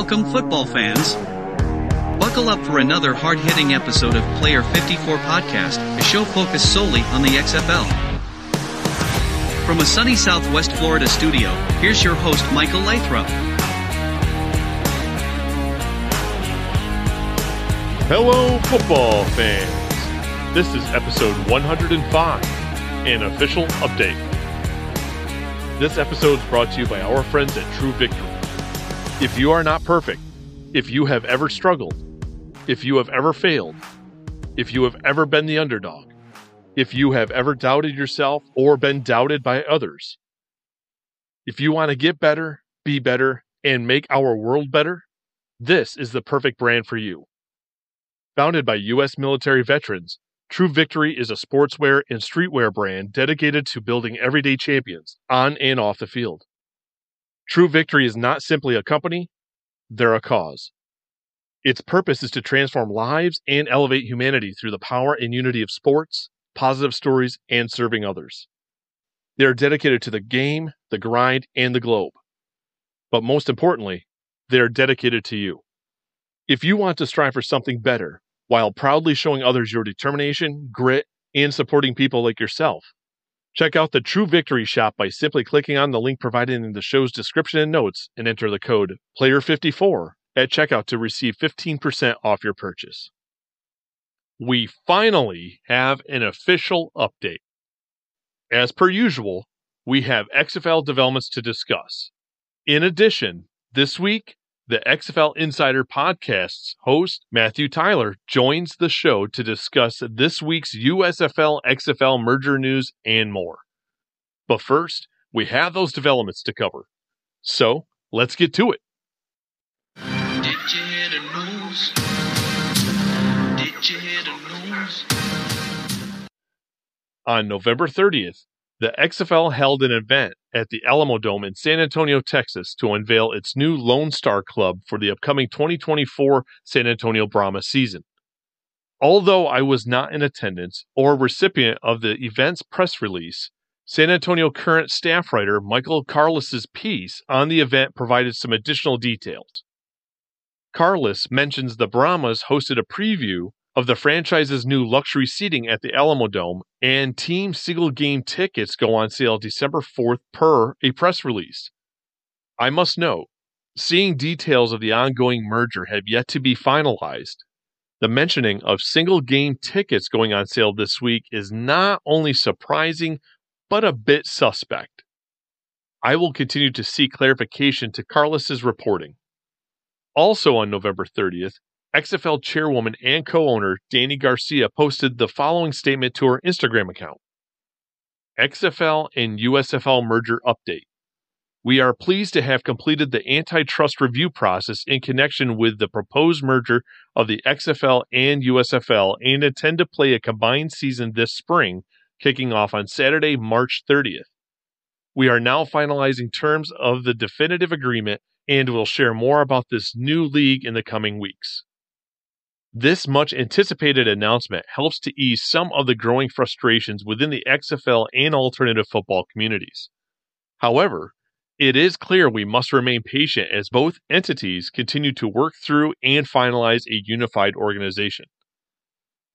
Welcome, football fans. Buckle up for another hard hitting episode of Player 54 Podcast, a show focused solely on the XFL. From a sunny Southwest Florida studio, here's your host, Michael Lathrop. Hello, football fans. This is episode 105, an official update. This episode is brought to you by our friends at True Victory. If you are not perfect, if you have ever struggled, if you have ever failed, if you have ever been the underdog, if you have ever doubted yourself or been doubted by others, if you want to get better, be better, and make our world better, this is the perfect brand for you. Founded by U.S. military veterans, True Victory is a sportswear and streetwear brand dedicated to building everyday champions on and off the field. True Victory is not simply a company, they're a cause. Its purpose is to transform lives and elevate humanity through the power and unity of sports, positive stories, and serving others. They are dedicated to the game, the grind, and the globe. But most importantly, they are dedicated to you. If you want to strive for something better while proudly showing others your determination, grit, and supporting people like yourself, Check out the True Victory shop by simply clicking on the link provided in the show's description and notes and enter the code PLAYER54 at checkout to receive 15% off your purchase. We finally have an official update. As per usual, we have XFL developments to discuss. In addition, this week the XFL Insider Podcast's host, Matthew Tyler, joins the show to discuss this week's USFL XFL merger news and more. But first, we have those developments to cover. So let's get to it. Did you hear the news? Did you hear the news? On November 30th, the XFL held an event at the Alamodome in San Antonio, Texas to unveil its new Lone Star Club for the upcoming 2024 San Antonio Brahma season. Although I was not in attendance or recipient of the event's press release, San Antonio current staff writer Michael Karlis's piece on the event provided some additional details. Karlis mentions the Brahmas hosted a preview of the franchise's new luxury seating at the Alamodome, and team single game tickets go on sale December 4th per a press release. I must note, seeing details of the ongoing merger have yet to be finalized. The mentioning of single game tickets going on sale this week is not only surprising, but a bit suspect. I will continue to seek clarification to Karlis's reporting. Also on November 30th, XFL chairwoman and co owner Dany Garcia posted the following statement to her Instagram account XFL and USFL merger update. We are pleased to have completed the antitrust review process in connection with the proposed merger of the XFL and USFL and intend to play a combined season this spring, kicking off on Saturday, March 30th. We are now finalizing terms of the definitive agreement and will share more about this new league in the coming weeks. This much anticipated announcement helps to ease some of the growing frustrations within the XFL and alternative football communities. However, it is clear we must remain patient as both entities continue to work through and finalize a unified organization.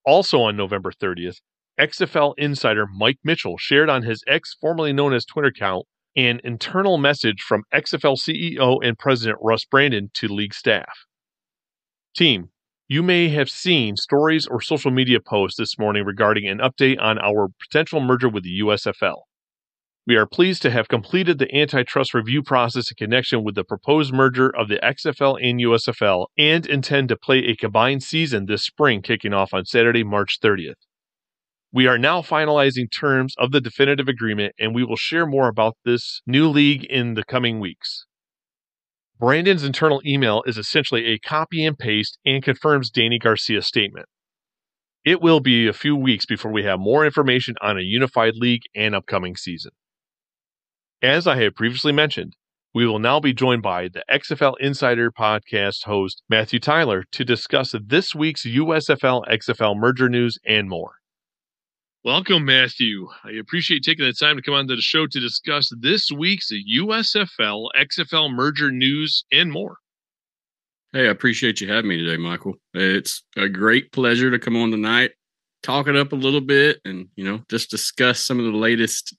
Also on November 30th, XFL insider Mike Mitchell shared on his X formerly known as Twitter account an internal message from XFL CEO and President Russ Brandon to league staff. Team, you may have seen stories or social media posts this morning regarding an update on our potential merger with the USFL. We are pleased to have completed the antitrust review process in connection with the proposed merger of the XFL and USFL and intend to play a combined season this spring kicking off on Saturday, March 30th. We are now finalizing terms of the definitive agreement and we will share more about this new league in the coming weeks. Brandon's internal email is essentially a copy and paste and confirms Dany Garcia's statement. It will be a few weeks before we have more information on a unified league and upcoming season. As I have previously mentioned, we will now be joined by the XFL Insider podcast host Matthew Tyler to discuss this week's USFL XFL merger news and more. Welcome, Matthew. I appreciate taking the time to come on to the show to discuss this week's USFL XFL merger news and more. Hey, I appreciate you having me today, Michael. It's a great pleasure to come on tonight, talk it up a little bit, and you know, just discuss some of the latest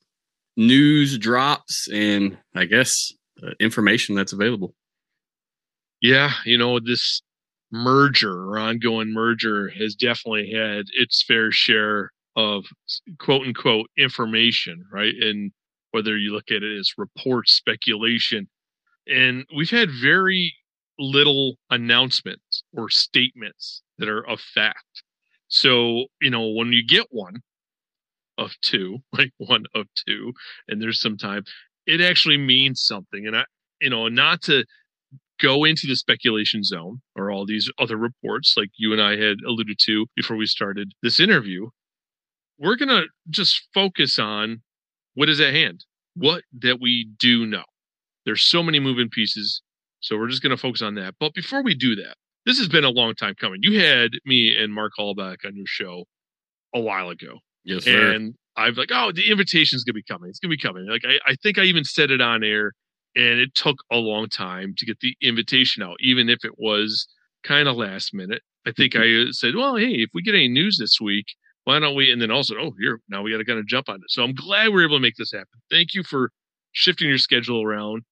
news drops and I guess uh, information that's available. Yeah, you know, this merger or ongoing merger has definitely had its fair share of quote unquote information, right? And whether you look at it as reports, speculation, and we've had very little announcements or statements that are of fact. So, you know, when you get one of two, like one of two, and there's some time, it actually means something. And I, you know, not to go into the speculation zone or all these other reports like you and I had alluded to before we started this interview, we're going to just focus on what is at hand, what that we do know. There's so many moving pieces. So we're just going to focus on that. But before we do that, this has been a long time coming. You had me and Mark Hallback on your show a while ago. Yes, sir. And I've like, oh, the invitation's gonna be coming. It's gonna be coming. Like I, I think I even said it on air, and it took a long time to get the invitation out, even if it was kind of last minute. I think Mm-hmm. I said, well, hey, if we get any news this week, why don't we? And then also, oh, here now we got to kind of jump on it. So I'm glad we are able to make this happen. Thank you for shifting your schedule around.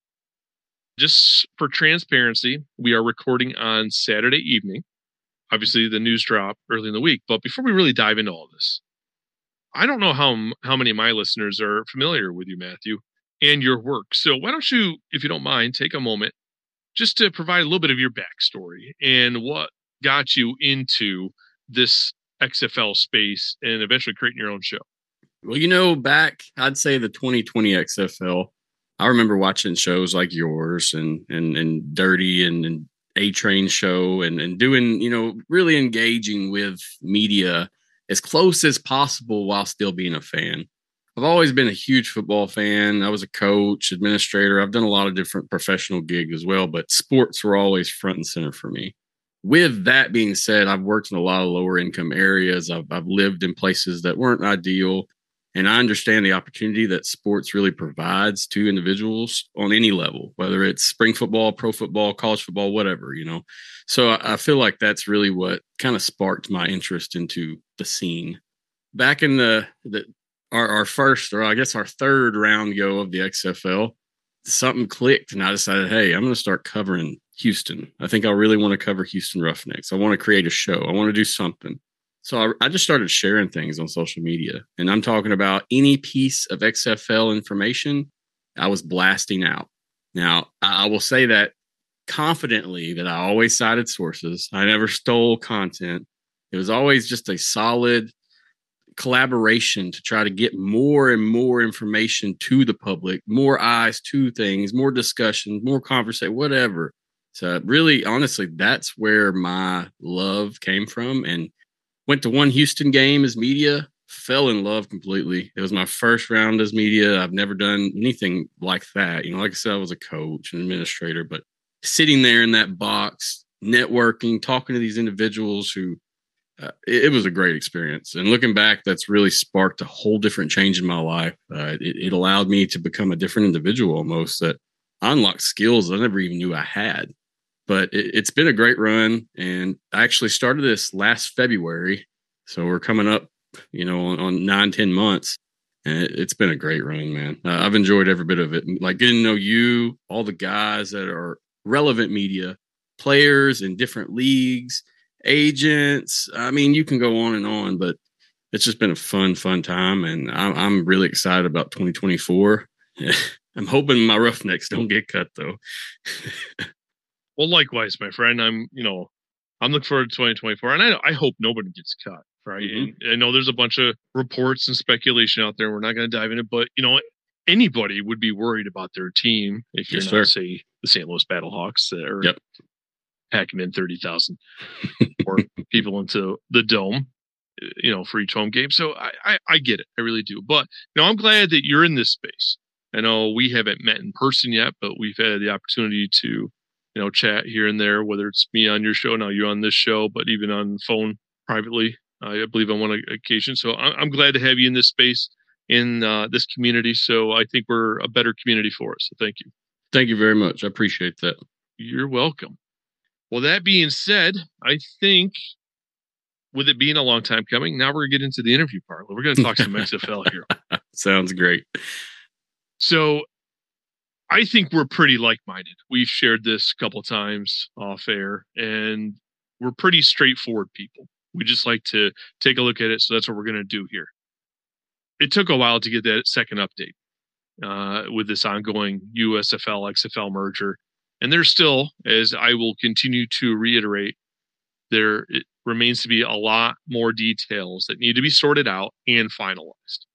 Just for transparency, we are recording on Saturday evening. Obviously, the news drop early in the week. But before we really dive into all this, I don't know how how many of my listeners are familiar with you, Matthew, and your work. So why don't you, if you don't mind, take a moment just to provide a little bit of your backstory and what got you into this XFL space and eventually creating your own show. Well, you know, back I'd say the 2020 XFL. I remember watching shows like yours and and and Dirty and, and A Train show and and doing you know really engaging with media as close as possible while still being a fan. I've always been a huge football fan. I was a coach, administrator. I've done a lot of different professional gigs as well, but sports were always front and center for me. With that being said, I've worked in a lot of lower income areas. I've, I've lived in places that weren't ideal. And I understand the opportunity that sports really provides to individuals on any level, whether it's spring football, pro football, college football, whatever, you know. So I, I feel like that's really what kind of sparked my interest into the scene. Back in the, the our, our first, or I guess our third round go of the XFL, something clicked and I decided, hey, I'm going to start covering Houston. I think I really want to cover Houston Roughnecks. I want to create a show. I want to do something. So I, I just started sharing things on social media, and I'm talking about any piece of XFL information I was blasting out. Now I, I will say that confidently that I always cited sources. I never stole content. It was always just a solid collaboration to try to get more and more information to the public, more eyes to things, more discussion, more conversation, whatever. So really, honestly, that's where my love came from. And went to one Houston game as media, fell in love completely. It was my first round as media. I've never done anything like that. You know, like I said, I was a coach and administrator, but sitting there in that box, networking, talking to these individuals who uh, it, it, was a great experience. And looking back, that's really sparked a whole different change in my life. Uh, it, it, allowed me to become a different individual almost that unlocked skills I never even knew I had. But it, it's been a great run. And I actually started this last February. So we're coming up, you know, on, on nine, 10 months. And it, has been a great run, man. Uh, I've enjoyed every bit of it. Like getting to know you, all the guys that are relevant media, players in different leagues agents. I mean, you can go on and on, but it's just been a fun, fun time, and I'm, I'm really excited about 2024. I'm hoping my roughnecks don't get cut though. well, likewise, my friend. I'm, you know, I'm looking forward to 2024, and I, I hope nobody gets cut. Right? Mm-hmm. I know there's a bunch of reports and speculation out there. We're not going to dive in it, but you know, anybody would be worried about their team if you're yes, not, sir. say, the St. Louis Battlehawks or yep packing in 30,000 or people into the dome, you know, for each home game. So I, I, I, get it. I really do. But you know, I'm glad that you're in this space. I know we haven't met in person yet, but we've had the opportunity to, you know, chat here and there, whether it's me on your show, now you're on this show, but even on phone privately, I believe on one occasion. So I'm glad to have you in this space in uh, this community. So I think we're a better community for us. So thank you. Thank you very much. I appreciate that. You're welcome. Well, that being said, I think with it being a long time coming, now we're gonna get into the interview part. We're gonna talk some XFL here. Sounds great. So I think we're pretty like-minded. We've shared this a couple times off air, and we're pretty straightforward people. We just like to take a look at it. So that's what we're gonna do here. It took a while to get that second update uh, with this ongoing USFL XFL merger. And there's still, as I will continue to reiterate, there remains to be a lot more details that need to be sorted out and finalized.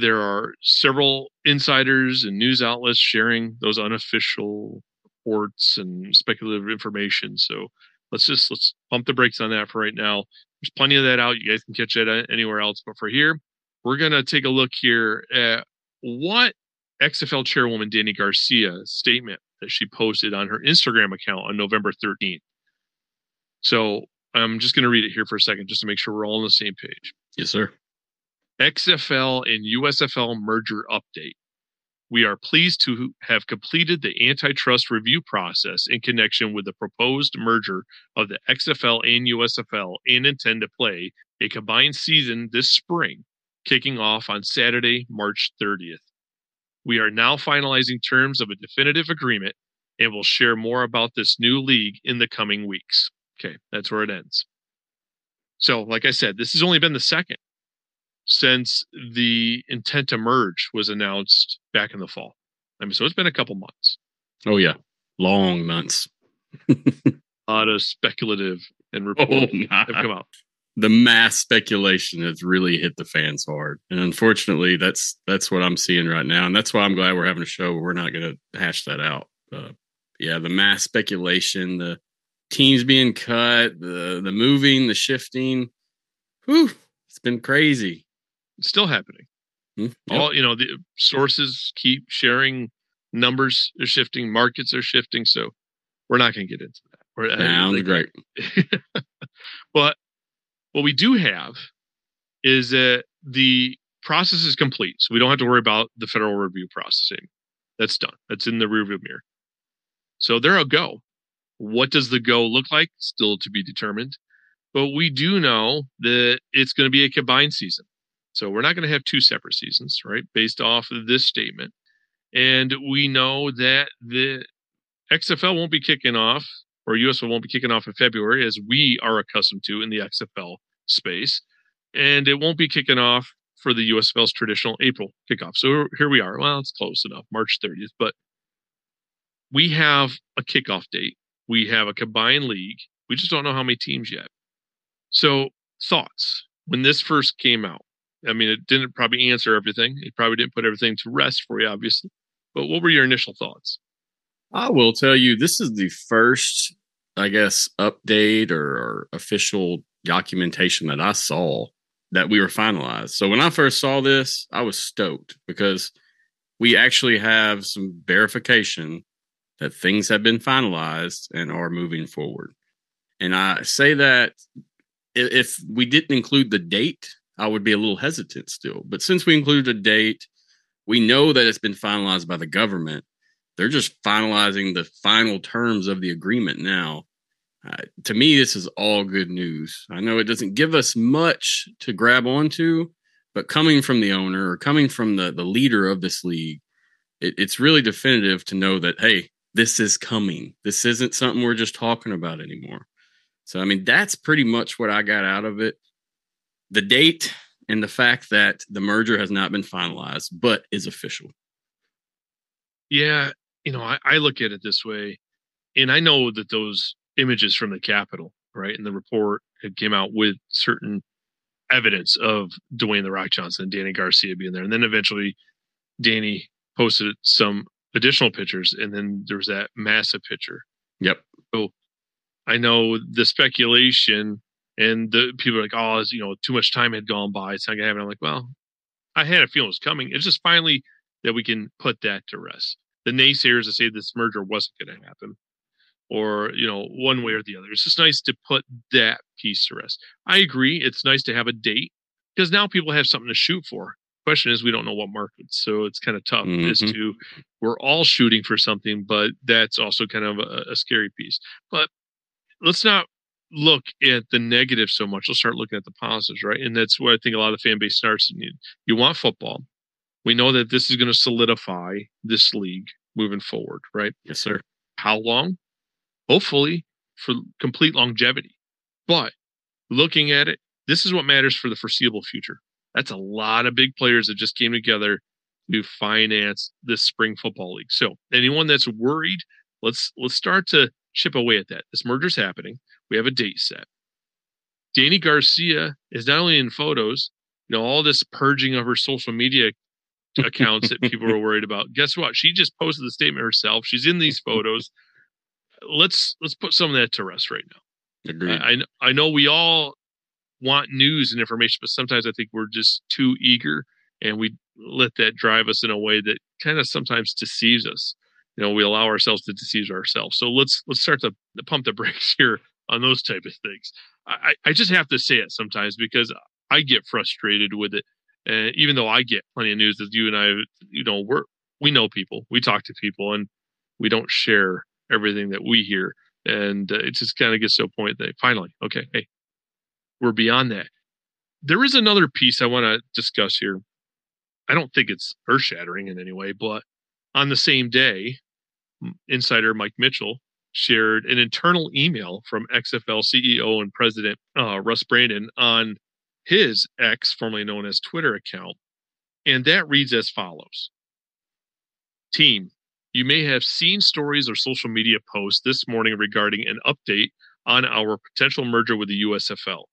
There are several insiders and news outlets sharing those unofficial reports and speculative information. So let's just let's pump the brakes on that for right now. There's plenty of that out. You guys can catch it anywhere else. But for here, we're gonna take a look here at what XFL chairwoman Dany Garcia's statement that she posted on her Instagram account on November 13th. So I'm just going to read it here for a second just to make sure we're all on the same page. Yes, sir. XFL and USFL merger update. We are pleased to have completed the antitrust review process in connection with the proposed merger of the XFL and USFL and intend to play a combined season this spring, kicking off on Saturday, March 30th. We are now finalizing terms of a definitive agreement and we'll share more about this new league in the coming weeks. Okay, that's where it ends. So, like I said, this has only been the second since the intent to merge was announced back in the fall. I mean, so it's been a couple months. Oh, yeah, long months. a lot of speculative and reports oh, have come out the mass speculation has really hit the fans hard. And unfortunately that's that's what i'm seeing right now. And that's why i'm glad we're having a show where we're not going to hash that out. Uh, yeah the mass speculation the teams being cut the the moving the shifting. Whew, it's been crazy. It's still happening. Hmm all you know the sources keep sharing numbers are shifting markets are shifting so we're not going to get into that. Sounds great. but what we do have is that the process is complete. So we don't have to worry about the federal review processing. That's done. That's in the rearview mirror. So there a go. What does the go look like? Still to be determined. But we do know that it's going to be a combined season. So we're not going to have two separate seasons, right? Based off of this statement. And we know that the XFL won't be kicking off, or USFL won't be kicking off in February, as we are accustomed to in the XFL space, and it won't be kicking off for the USFL's traditional April kickoff. So here we are. Well, it's close enough, March 30th, but we have a kickoff date. We have a combined league. We just don't know how many teams yet. So, thoughts when this first came out? I mean, it didn't probably answer everything. It probably didn't put everything to rest for you, obviously. But what were your initial thoughts? I will tell you, this is the first, I guess, update or, or official documentation that I saw that we were finalized. So when I first saw this, I was stoked because we actually have some verification that things have been finalized and are moving forward. And I say that if we didn't include the date, I would be a little hesitant still. But since we included a date, we know that it's been finalized by the government. They're just finalizing the final terms of the agreement now. Uh, to me, this is all good news. I know it doesn't give us much to grab onto, but coming from the owner or coming from the, the leader of this league, it, it's really definitive to know that, hey, this is coming. This isn't something we're just talking about anymore. So, I mean, that's pretty much what I got out of it. The date and the fact that the merger has not been finalized, but is official. Yeah. You know, I, I look at it this way, and I know that those images from the Capitol, right? And the report it came out with certain evidence of Dwayne the Rock Johnson and Dany Garcia being there. And then eventually Dany posted some additional pictures and then there was that massive picture. Yep. So I know the speculation and the people are like, oh, you know, too much time had gone by. It's not gonna happen. I'm like, well, I had a feeling it was coming. It's just finally that we can put that to rest. The naysayers that say this merger wasn't going to happen or you know one way or the other it's just nice to put that piece to rest i agree it's nice to have a date because now people have something to shoot for question is we don't know what markets, so it's kind of tough Mhm. as to we're all shooting for something, but that's also kind of a, a scary piece. But let's not look at the negative so much. Let's start looking at the positives, right? And that's where I think a lot of the fan base starts. You, you want football. We know that this is going to solidify this league moving forward, right? Yes, sir. How long? Hopefully for complete longevity. But looking at it, this is what matters for the foreseeable future. That's a lot of big players that just came together to finance this spring football league. So anyone that's worried, let's let's start to chip away at that. This merger's happening. We have a date set. Dany Garcia is not only in photos, you know, all this purging of her social media accounts that people were worried about. Guess what? She just posted the statement herself. She's in these photos. Let's let's put some of that to rest right now. Agreed. I, I know we all want news and information, but sometimes I think we're just too eager and we let that drive us in a way that kind of sometimes deceives us. You know, we allow ourselves to deceive ourselves. So let's let's start to, to pump the brakes here on those type of things. I, I just have to say it sometimes because I get frustrated with it. And even though I get plenty of news as you and I, you know, we're we know people, we talk to people, and we don't share everything that we hear. And uh, it just kind of gets to a point that finally, okay, hey, we're beyond that. There is another piece I want to discuss here. I don't think it's earth shattering in any way, but on the same day, insider Mike Mitchell shared an internal email from XFL CEO and President uh, Russ Brandon on his X, formerly known as Twitter account. And that reads as follows Team, you may have seen stories or social media posts this morning regarding an update on our potential merger with the USFL.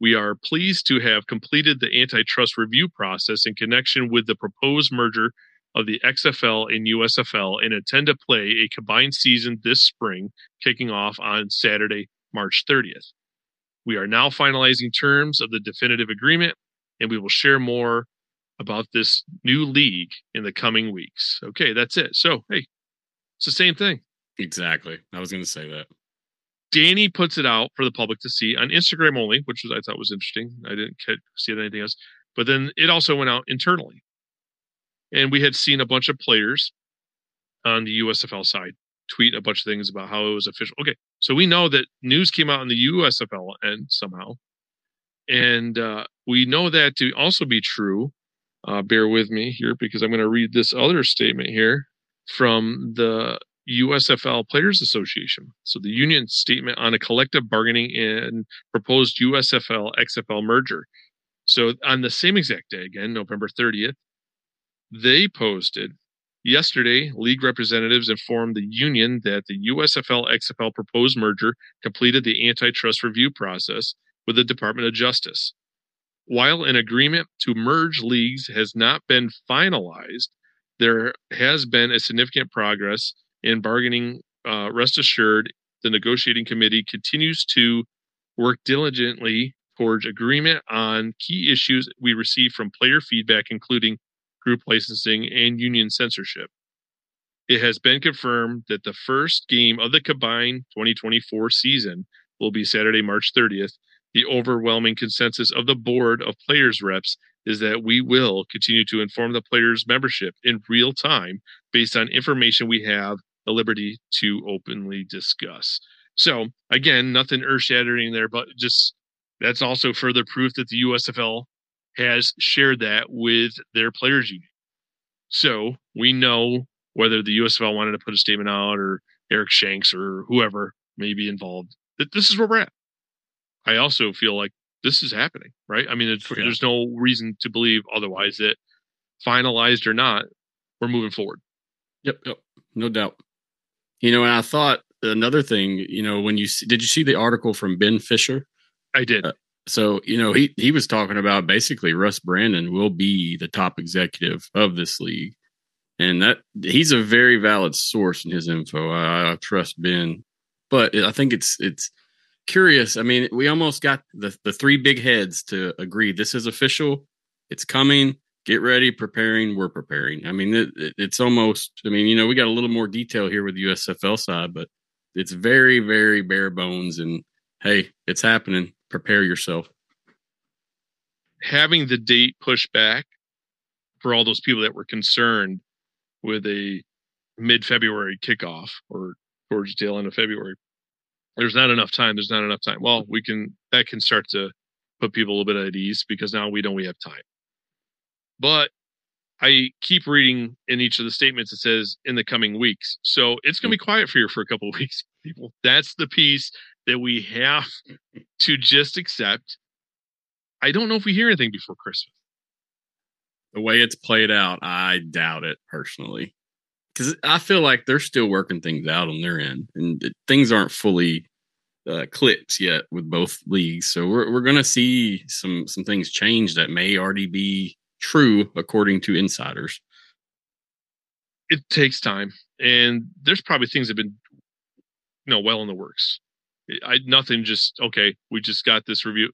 We are pleased to have completed the antitrust review process in connection with the proposed merger of the XFL and USFL and intend to play a combined season this spring, kicking off on Saturday, March 30th. We are now finalizing terms of the definitive agreement, and we will share more about this new league in the coming weeks. Okay, that's it. So, hey, it's the same thing. Exactly. I was going to say that. Dany puts it out for the public to see on Instagram only, which was I thought was interesting. I didn't see it anything else. But then it also went out internally. And we had seen a bunch of players on the USFL side tweet a bunch of things about how it was official. Okay, so we know that news came out on the USFL and somehow. And uh, we know that to also be true. Uh, bear with me here because I'm going to read this other statement here from the USFL Players Association. So the union statement on a collective bargaining and proposed USFL XFL merger. So on the same exact day, again, November 30th, they posted yesterday, league representatives informed the union that the USFL XFL proposed merger completed the antitrust review process with the Department of Justice. While an agreement to merge leagues has not been finalized, there has been a significant progress in bargaining. Uh, rest assured, the negotiating committee continues to work diligently towards agreement on key issues we receive from player feedback, including group licensing and union censorship. It has been confirmed that the first game of the combined 2024 season will be Saturday, March 30th. The overwhelming consensus of the board of players reps is that we will continue to inform the players membership in real time based on information we have the liberty to openly discuss. So again, nothing earth shattering there, but just that's also further proof that the USFL has shared that with their players union. So we know whether the USFL wanted to put a statement out or Eric Shanks or whoever may be involved, that this is where we're at. I also feel like this is happening, right? I mean, yeah. there's no reason to believe otherwise that finalized or not, we're moving forward. Yep, yep, no doubt. You know, and I thought another thing, you know, when you did you see the article from Ben Fischer? I did. Uh, so, you know, he he was talking about basically Russ Brandon will be the top executive of this league. And that he's a very valid source in his info. I, I trust Ben. But I think it's it's curious. I mean, we almost got the the three big heads to agree this is official. It's coming. Get ready, preparing. We're preparing. I mean, it, it, it's almost. I mean, you know, we got a little more detail here with the USFL side, but it's very, very bare bones. And hey, it's happening. Prepare yourself. Having the date pushed back for all those people that were concerned with a mid-February kickoff or towards the tail end of February. There's not enough time. There's not enough time. Well, we can that can start to put people a little bit at ease because now we know we have time. But I keep reading in each of the statements it says in the coming weeks. So it's going to be quiet for you for a couple of weeks, people. That's the piece that we have to just accept. I don't know if we hear anything before Christmas. The way it's played out, I doubt it personally. Because I feel like they're still working things out on their end, and things aren't fully uh, clips yet with both leagues. So we're we're going to see some some things change that may already be true according to insiders. It takes time, and there's probably things that have been, you know, well in the works. I nothing just okay. We just got this review.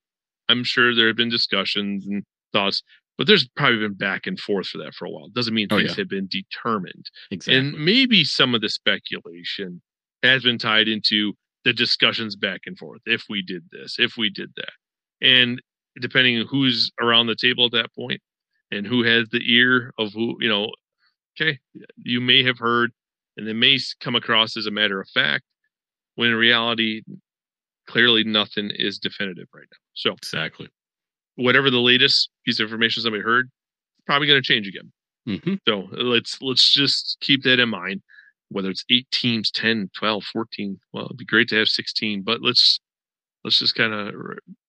I'm sure there have been discussions and thoughts, but there's probably been back and forth for that for a while. Doesn't mean Oh, things yeah. have been determined. Exactly. And maybe some of the speculation has been tied into the discussions back and forth. If we did this, if we did that. And depending on who's around the table at that point and who has the ear of who, you know, okay, you may have heard and it may come across as a matter of fact when in reality, clearly nothing is definitive right now. So exactly. Whatever the latest piece of information somebody heard, it's probably going to change again. hmm So let's let's just keep that in mind. Whether it's eight teams, 10, 12, 14, well, it'd be great to have 16, but let's let's just kind of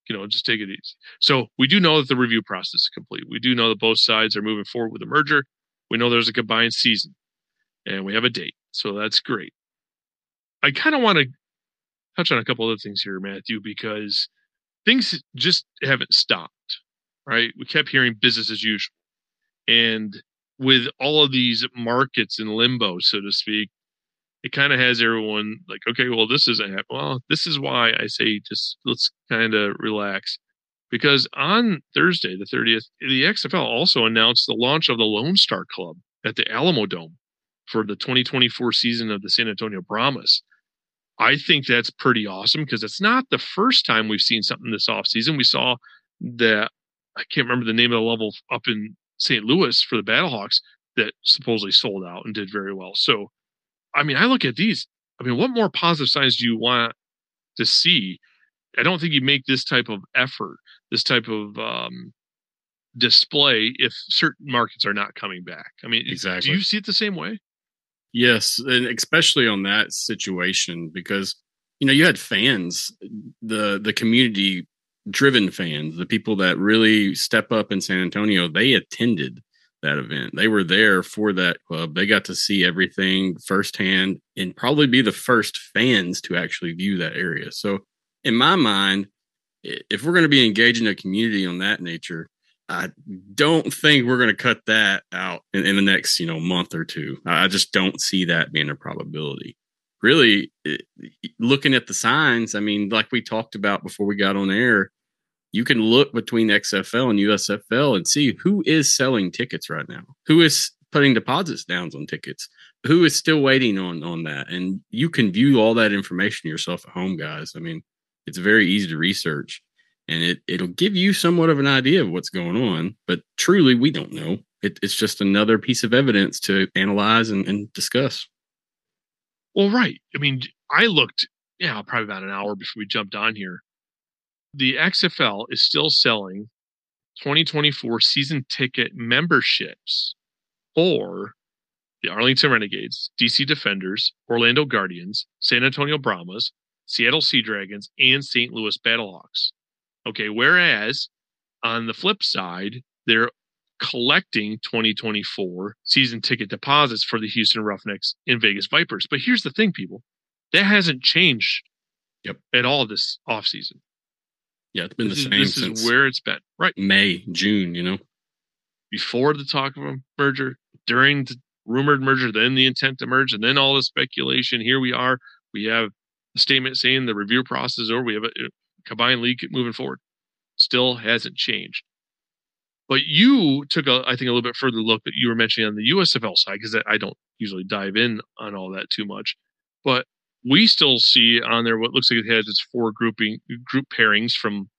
you know just take it easy. So we do know that the review process is complete. We do know that both sides are moving forward with the merger. We know there's a combined season, and we have a date, so that's great. I kind of want to touch on a couple other things here, Matthew, because things just haven't stopped. Right? We kept hearing business as usual, and with all of these markets in limbo, so to speak, it kind of has everyone like, okay, well, this isn't happening. Well, this is why I say just let's kind of relax. Because on Thursday, the 30th, the XFL also announced the launch of the Lone Star Club at the Alamodome for the 2024 season of the San Antonio Brahmas. I think that's pretty awesome because it's not the first time we've seen something this offseason. We saw that I can't remember the name of the level up in St. Louis for the Battlehawks that supposedly sold out and did very well. So, I mean, I look at these. I mean, what more positive signs do you want to see? I don't think you make this type of effort, this type of um, display, if certain markets are not coming back. I mean, Exactly. do you see it the same way? Yes, and especially on that situation because you know you had fans, the the community driven fans, the people that really step up in San Antonio. They attended that event. They were there for that club. They got to see everything firsthand and probably be the first fans to actually view that area. So, in my mind, if we're going to be engaging a community on that nature, I don't think we're going to cut that out in, in the next, you know, month or two. I just don't see that being a probability. Really, it, looking at the signs, I mean, like we talked about before we got on air, you can look between XFL and USFL and see who is selling tickets right now, who is putting deposits down on tickets, who is still waiting on on that, and you can view all that information yourself at home, guys. I mean, it's very easy to research and it it'll give you somewhat of an idea of what's going on. But truly, we don't know. It, it's just another piece of evidence to analyze and, and discuss. Well, right. I mean, I looked, yeah, probably about an hour before we jumped on here. The XFL is still selling 2024 season ticket memberships for the Arlington Renegades, DC Defenders, Orlando Guardians, San Antonio Brahmas, Seattle Sea Dragons, and St. Louis Battlehawks. Okay, whereas on the flip side, they're collecting 2024 season ticket deposits for the Houston Roughnecks and Vegas Vipers. But here's the thing, people, that hasn't changed Yep. at all this offseason. Yeah, it's been This, the is, same this since is where it's been. Right. May, June. You know, Before the talk of a merger, during the rumored merger, then the intent to merge, and then all the speculation. Here we are. We have a statement saying the review process is over. We have a combined league moving forward. Still hasn't changed. But you took a, I think, a little bit further look that you were mentioning on the USFL side because I don't usually dive in on all that too much. But we still see on there what looks like it has its four grouping group pairings from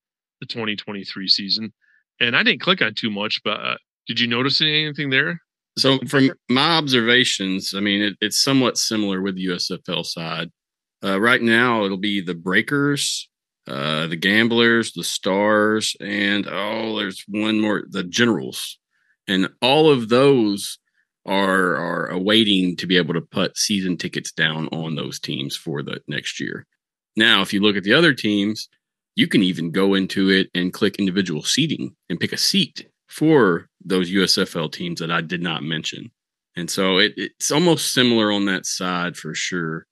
the 2023 season. And I didn't click on too much, but uh, Did you notice anything there? So, from my observations, I mean, it, it's somewhat similar with the USFL side. Uh, right now, it'll be the Breakers, uh, the Gamblers, the Stars, and oh, there's one more, the Generals, and all of those are are awaiting to be able to put season tickets down on those teams for the next year. Now, if you look at the other teams, you can even go into it and click individual seating and pick a seat for those USFL teams that I did not mention. And so it, it's almost similar on that side for sure.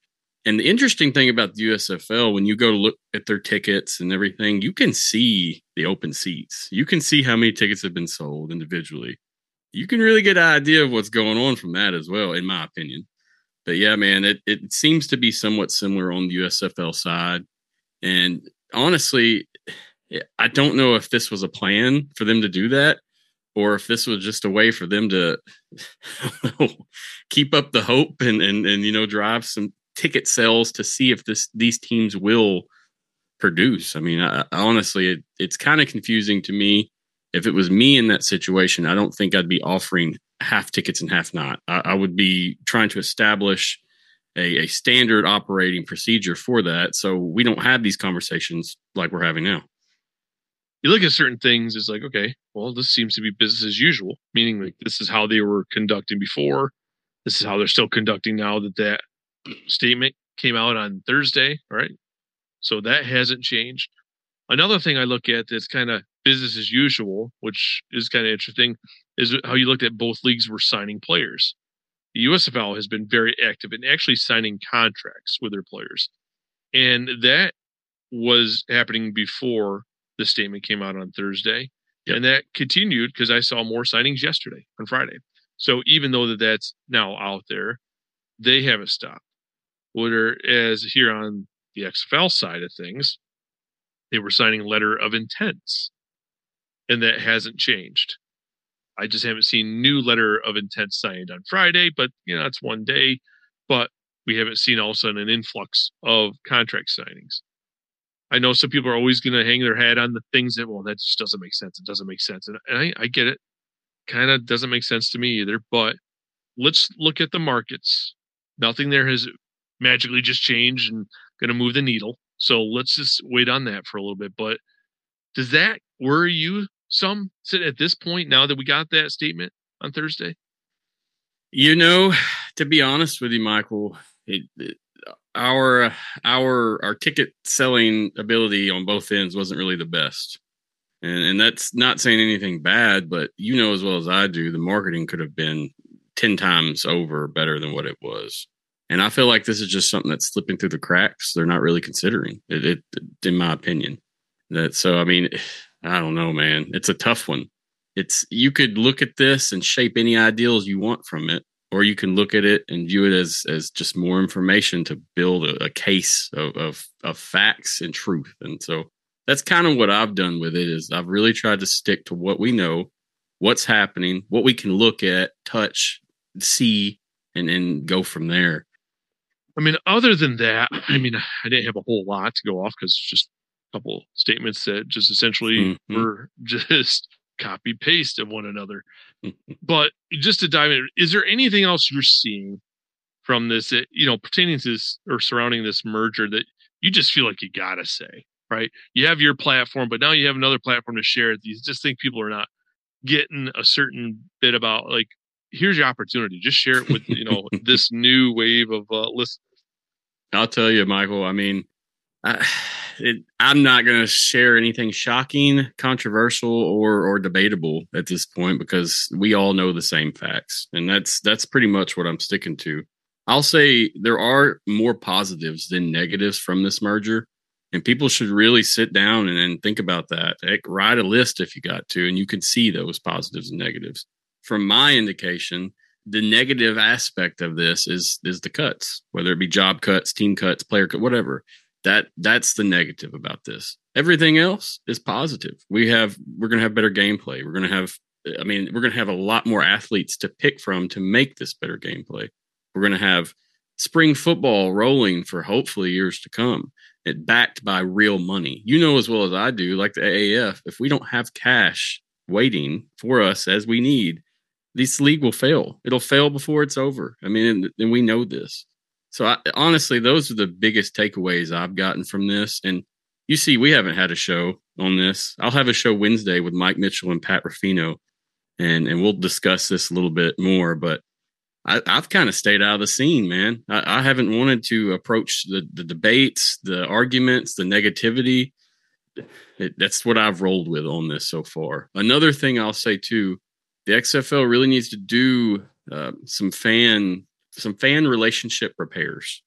And the interesting thing about the USFL, when you go to look at their tickets and everything, you can see the open seats. You can see how many tickets have been sold individually. You can really get an idea of what's going on from that as well, in my opinion. But yeah, man, it, it seems to be somewhat similar on the USFL side. And honestly, I don't know if this was a plan for them to do that or if this was just a way for them to keep up the hope and, and and you know drive some ticket sales to see if this these teams will produce. I mean, I, honestly, it, it's kind of confusing to me. If it was me in that situation, I don't think I'd be offering half tickets and half not. I, I would be trying to establish a, a standard operating procedure for that, so we don't have these conversations like we're having now you look at certain things, it's like, okay, well, this seems to be business as usual, meaning like this is how they were conducting before. This is how they're still conducting now that that statement came out on Thursday, right? So that hasn't changed. Another thing I look at that's kind of business as usual, which is kind of interesting, is how you looked at both leagues were signing players. The USFL has been very active in actually signing contracts with their players. And that was happening before the statement came out on Thursday, yep. and that continued because I saw more signings yesterday on Friday. So even though that that's now out there, they haven't stopped. Whereas here on the XFL side of things, they were signing letter of intents, and that hasn't changed. I just haven't seen new letter of intent signed on Friday, but you know it's one day. But we haven't seen all of a sudden an influx of contract signings. I know some people are always going to hang their head on the things that, well, that just doesn't make sense. It doesn't make sense. And I, I get it. Kind of doesn't make sense to me either. But let's look at the markets. Nothing there has magically just change and going to move the needle. So let's just wait on that for a little bit. But does that worry you some at this point now that we got that statement on Thursday? You know, to be honest with you, Michael, it, it, our our our ticket selling ability on both ends wasn't really the best. And, and that's not saying anything bad, but you know as well as I do, the marketing could have been 10 times over better than what it was. And I feel like this is just something that's slipping through the cracks. They're not really considering it, it in my opinion. That so I mean, I don't know, man. It's a tough one. It's you could look at this and shape any ideals you want from it, or you can look at it and view it as as just more information to build a, a case of, of, of facts and truth. And so that's kind of what I've done with it is I've really tried to stick to what we know, what's happening, what we can look at, touch, see, and then go from there. I mean, other than that, I mean, I didn't have a whole lot to go off because just a couple statements that just essentially mm-hmm. were just copy paste of one another. but just to dive in, is there anything else you're seeing from this, that, you know, pertaining to this or surrounding this merger that you just feel like you gotta say, right? You have your platform, but now you have another platform to share. You just think people are not getting a certain bit about like, here's your opportunity. Just share it with, you know, this new wave of uh, listeners. I'll tell you, Michael. I mean, I, it, I'm not going to share anything shocking, controversial, or or debatable at this point because we all know the same facts, and that's that's pretty much what I'm sticking to. I'll say there are more positives than negatives from this merger, and people should really sit down and, and think about that. Heck, write a list if you got to, and you can see those positives and negatives. From my indication, the negative aspect of this is is the cuts, whether it be job cuts, team cuts, player cut, whatever. That that's the negative about this. Everything else is positive. We have we're going to have better gameplay. We're going to have i mean we're going to have a lot more athletes to pick from to make this better gameplay. We're going to have spring football rolling for hopefully years to come it backed by real money. You know as well as i do like the aaf if we don't have cash waiting for us as we need, this league will fail. It'll fail before it's over. I mean, and, and we know this. So I, honestly, those are the biggest takeaways I've gotten from this. And you see, we haven't had a show on this. I'll have a show Wednesday with Mike Mitchell and Pat Ruffino, and and we'll discuss this a little bit more. But I, have kind of stayed out of the scene, man. I, I haven't wanted to approach the the debates, the arguments, the negativity. It, that's what I've rolled with on this so far. Another thing I'll say too, the XFL really needs to do uh, some fan some fan relationship repairs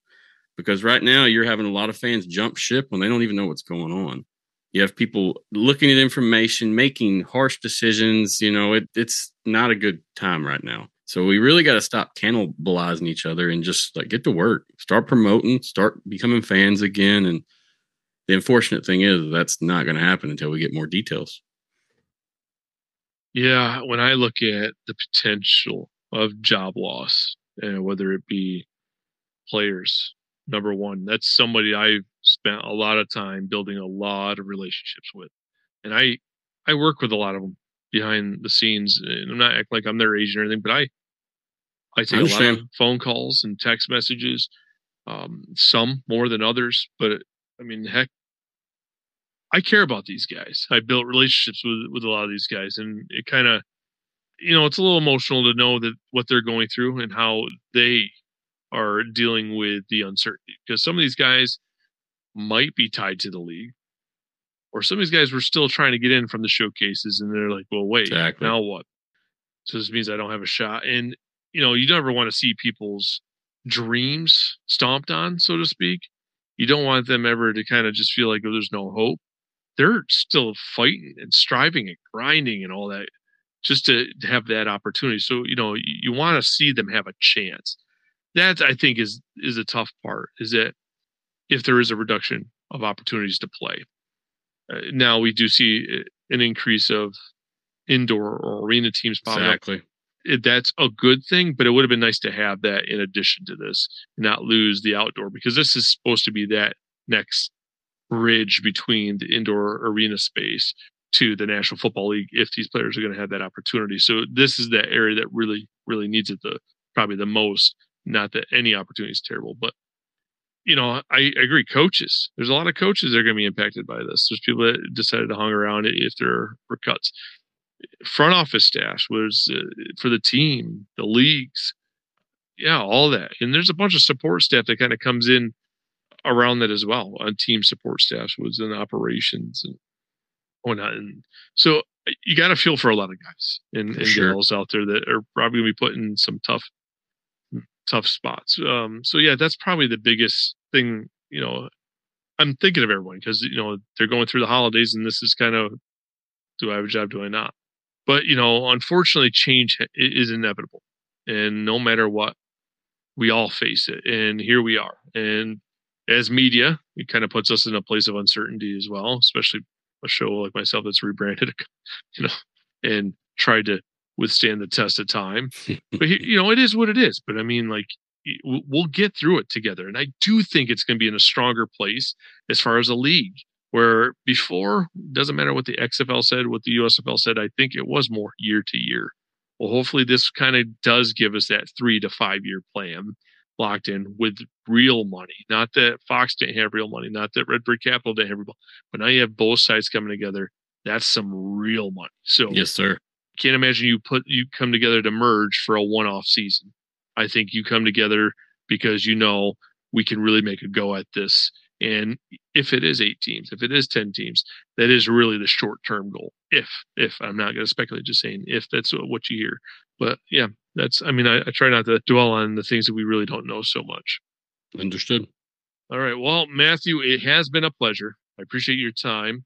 because right now you're having a lot of fans jump ship when they don't even know what's going on. You have people looking at information, making harsh decisions. You know, it, it's not a good time right now. So we really got to stop cannibalizing each other and just like get to work, start promoting, start becoming fans again. And the unfortunate thing is that's not going to happen until we get more details. Yeah, when I look at the potential of job loss, uh, whether it be players, number one, that's somebody I've spent a lot of time building a lot of relationships with, and I I work with a lot of them behind the scenes, and I'm not acting like I'm their agent or anything, but I I take I a lot of phone calls and text messages, um, some more than others, but I mean, heck, I care about these guys. I built relationships with with a lot of these guys, and it kind of, you know, it's a little emotional to know that what they're going through and how they are dealing with the uncertainty because some of these guys might be tied to the league or some of these guys were still trying to get in from the showcases and they're like well wait exactly. now what so this means i don't have a shot and you know you never want to see people's dreams stomped on so to speak you don't want them ever to kind of just feel like oh, there's no hope they're still fighting and striving and grinding and all that just to, to have that opportunity so you know you, you want to see them have a chance that I think is is a tough part. Is that if there is a reduction of opportunities to play, uh, now we do see uh, an increase of indoor or arena teams popping exactly. up. It, that's a good thing, but it would have been nice to have that in addition to this, not lose the outdoor because this is supposed to be that next bridge between the indoor arena space to the National Football League if these players are going to have that opportunity. So this is that area that really, really needs it the probably the most. Not that any opportunity is terrible, but you know, I, I, agree. Coaches, there's a lot of coaches that are going to be impacted by this. There's people that decided to hang around if there were cuts. Front office staff was uh, for the team, the leagues, yeah, all that. And there's a bunch of support staff that kind of comes in around that as well. On team support staffs was in operations and whatnot. And so you got to feel for a lot of guys and, and sure. girls out there that are probably going to be put in some tough tough spots. Um, so yeah, that's probably the biggest thing. You know, I'm thinking of everyone because you know they're going through the holidays, and this is kind of, do I have a job? Do I not? But you know, unfortunately, change is inevitable, and no matter what, we all face it. And here we are. And as media, it kind of puts us in a place of uncertainty as well, especially a show like myself that's rebranded, you know, and tried to withstand the test of time. but you know, it is what it is. But I mean, like we'll get through it together. And I do think it's going to be in a stronger place as far as a league. Where before, doesn't matter what the XFL said, what the USFL said. I think it was more year to year. Well, hopefully, this kind of does give us that three to five year plan locked in with real money. Not that Fox didn't have real money, not that Redbird Capital didn't have real, but now you have both sides coming together. That's some real money. So yes, sir can't imagine you put you come together to merge for a one-off season. I think you come together because you know we can really make a go at this. And if it is eight teams, if it is ten teams, that is really the short-term goal. If if I'm not going to speculate, just saying if that's what you hear. But yeah, that's. I mean, I, I try not to dwell on the things that we really don't know so much. Understood. All right. Well, Matthew, it has been a pleasure. I appreciate your time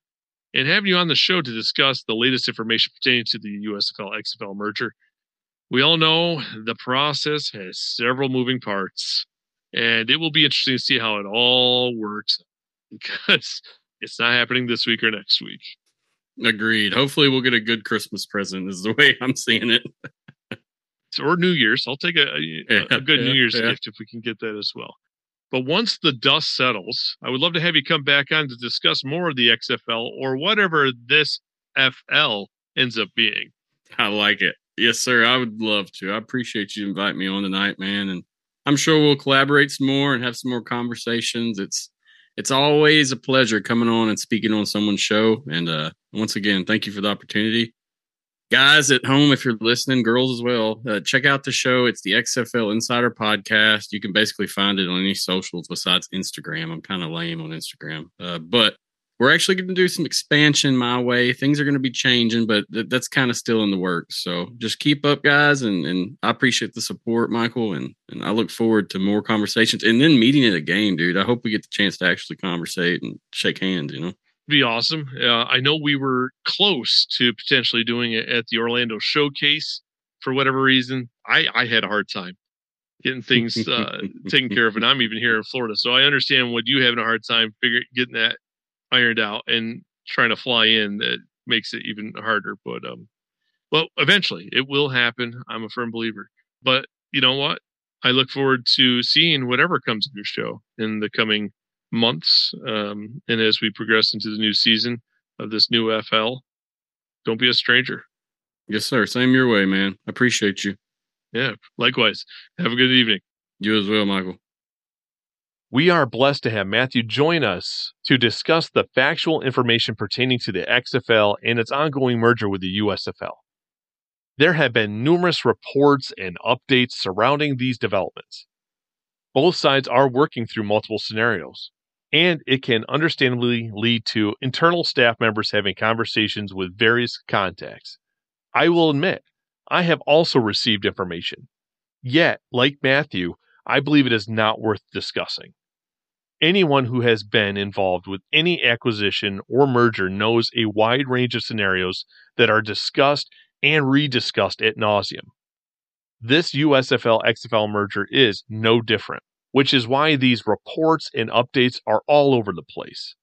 and having you on the show to discuss the latest information pertaining to the USFL XFL merger. We all know the process has several moving parts, and it will be interesting to see how it all works because it's not happening this week or next week. Agreed. Hopefully, we'll get a good Christmas present, is the way I'm seeing it. Or New Year's. I'll take a, a, a good yeah, New Year's yeah. gift if we can get that as well. But once the dust settles, I would love to have you come back on to discuss more of the XFL or whatever this FL ends up being. I like it. Yes, sir. I would love to. I appreciate you inviting me on tonight, man. And I'm sure we'll collaborate some more and have some more conversations. It's it's always a pleasure coming on and speaking on someone's show. And uh, once again, thank you for the opportunity. Guys at home, if you're listening, girls as well, uh, check out the show. It's the XFL Insider Podcast. You can basically find it on any socials besides Instagram. I'm kind of lame on Instagram, uh, but we're actually going to do some expansion my way. Things are going to be changing, but th- that's kind of still in the works. So just keep up, guys, and and I appreciate the support, Michael, and and I look forward to more conversations and then meeting at a game, dude. I hope we get the chance to actually conversate and shake hands. You know, be awesome. Uh, I know we were close to potentially doing it at the Orlando Showcase for whatever reason. I I had a hard time getting things uh, taken care of, and I'm even here in Florida, so I understand what you having a hard time figuring getting that ironed out and trying to fly in that makes it even harder. But um, well, eventually it will happen. I'm a firm believer. But you know what? I look forward to seeing whatever comes of your show in the coming months, um, and as we progress into the new season of this new FL. Don't be a stranger. Yes, sir. Same your way, man. I appreciate you. Yeah, likewise. Have a good evening. You as well, Michael. We are blessed to have Matthew join us to discuss the factual information pertaining to the XFL and its ongoing merger with the USFL. There have been numerous reports and updates surrounding these developments. Both sides are working through multiple scenarios, and it can understandably lead to internal staff members having conversations with various contacts. I will admit, I have also received information. Yet, like Matthew, I believe it is not worth discussing. Anyone who has been involved with any acquisition or merger knows a wide range of scenarios that are discussed and rediscussed at nauseum. This USFL XFL merger is no different, which is why these reports and updates are all over the place.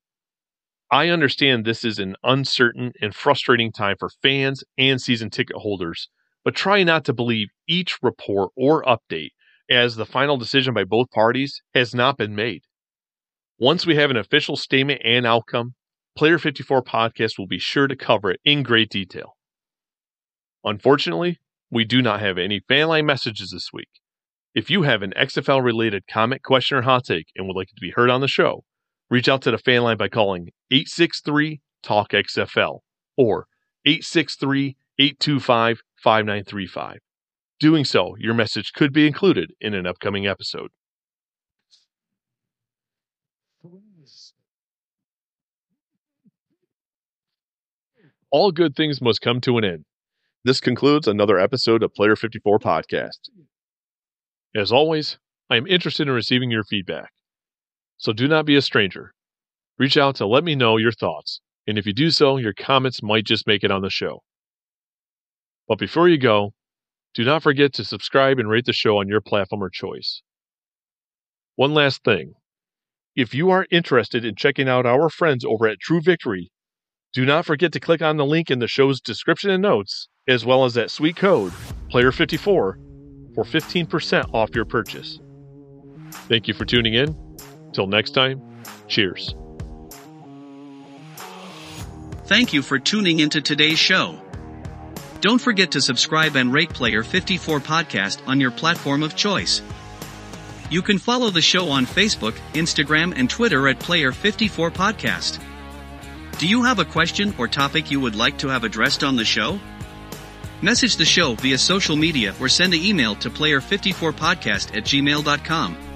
I understand this is an uncertain and frustrating time for fans and season ticket holders, but try not to believe each report or update as the final decision by both parties has not been made. Once we have an official statement and outcome, Player 54 podcast will be sure to cover it in great detail. Unfortunately, we do not have any fan line messages this week. If you have an XFL related comment, question, or hot take and would like it to be heard on the show, reach out to the fan line by calling 863 Talk XFL or 863 825 5935. Doing so, your message could be included in an upcoming episode. All good things must come to an end. This concludes another episode of Player 54 Podcast. As always, I am interested in receiving your feedback. So do not be a stranger. Reach out to let me know your thoughts, and if you do so, your comments might just make it on the show. But before you go, do not forget to subscribe and rate the show on your platform of choice. One last thing if you are interested in checking out our friends over at True Victory, do not forget to click on the link in the show's description and notes, as well as that sweet code, Player54, for 15% off your purchase. Thank you for tuning in. Till next time, cheers. Thank you for tuning into today's show. Don't forget to subscribe and rate Player 54 podcast on your platform of choice. You can follow the show on Facebook, Instagram, and Twitter at Player54 Podcast. Do you have a question or topic you would like to have addressed on the show? Message the show via social media or send an email to player54podcast at gmail.com.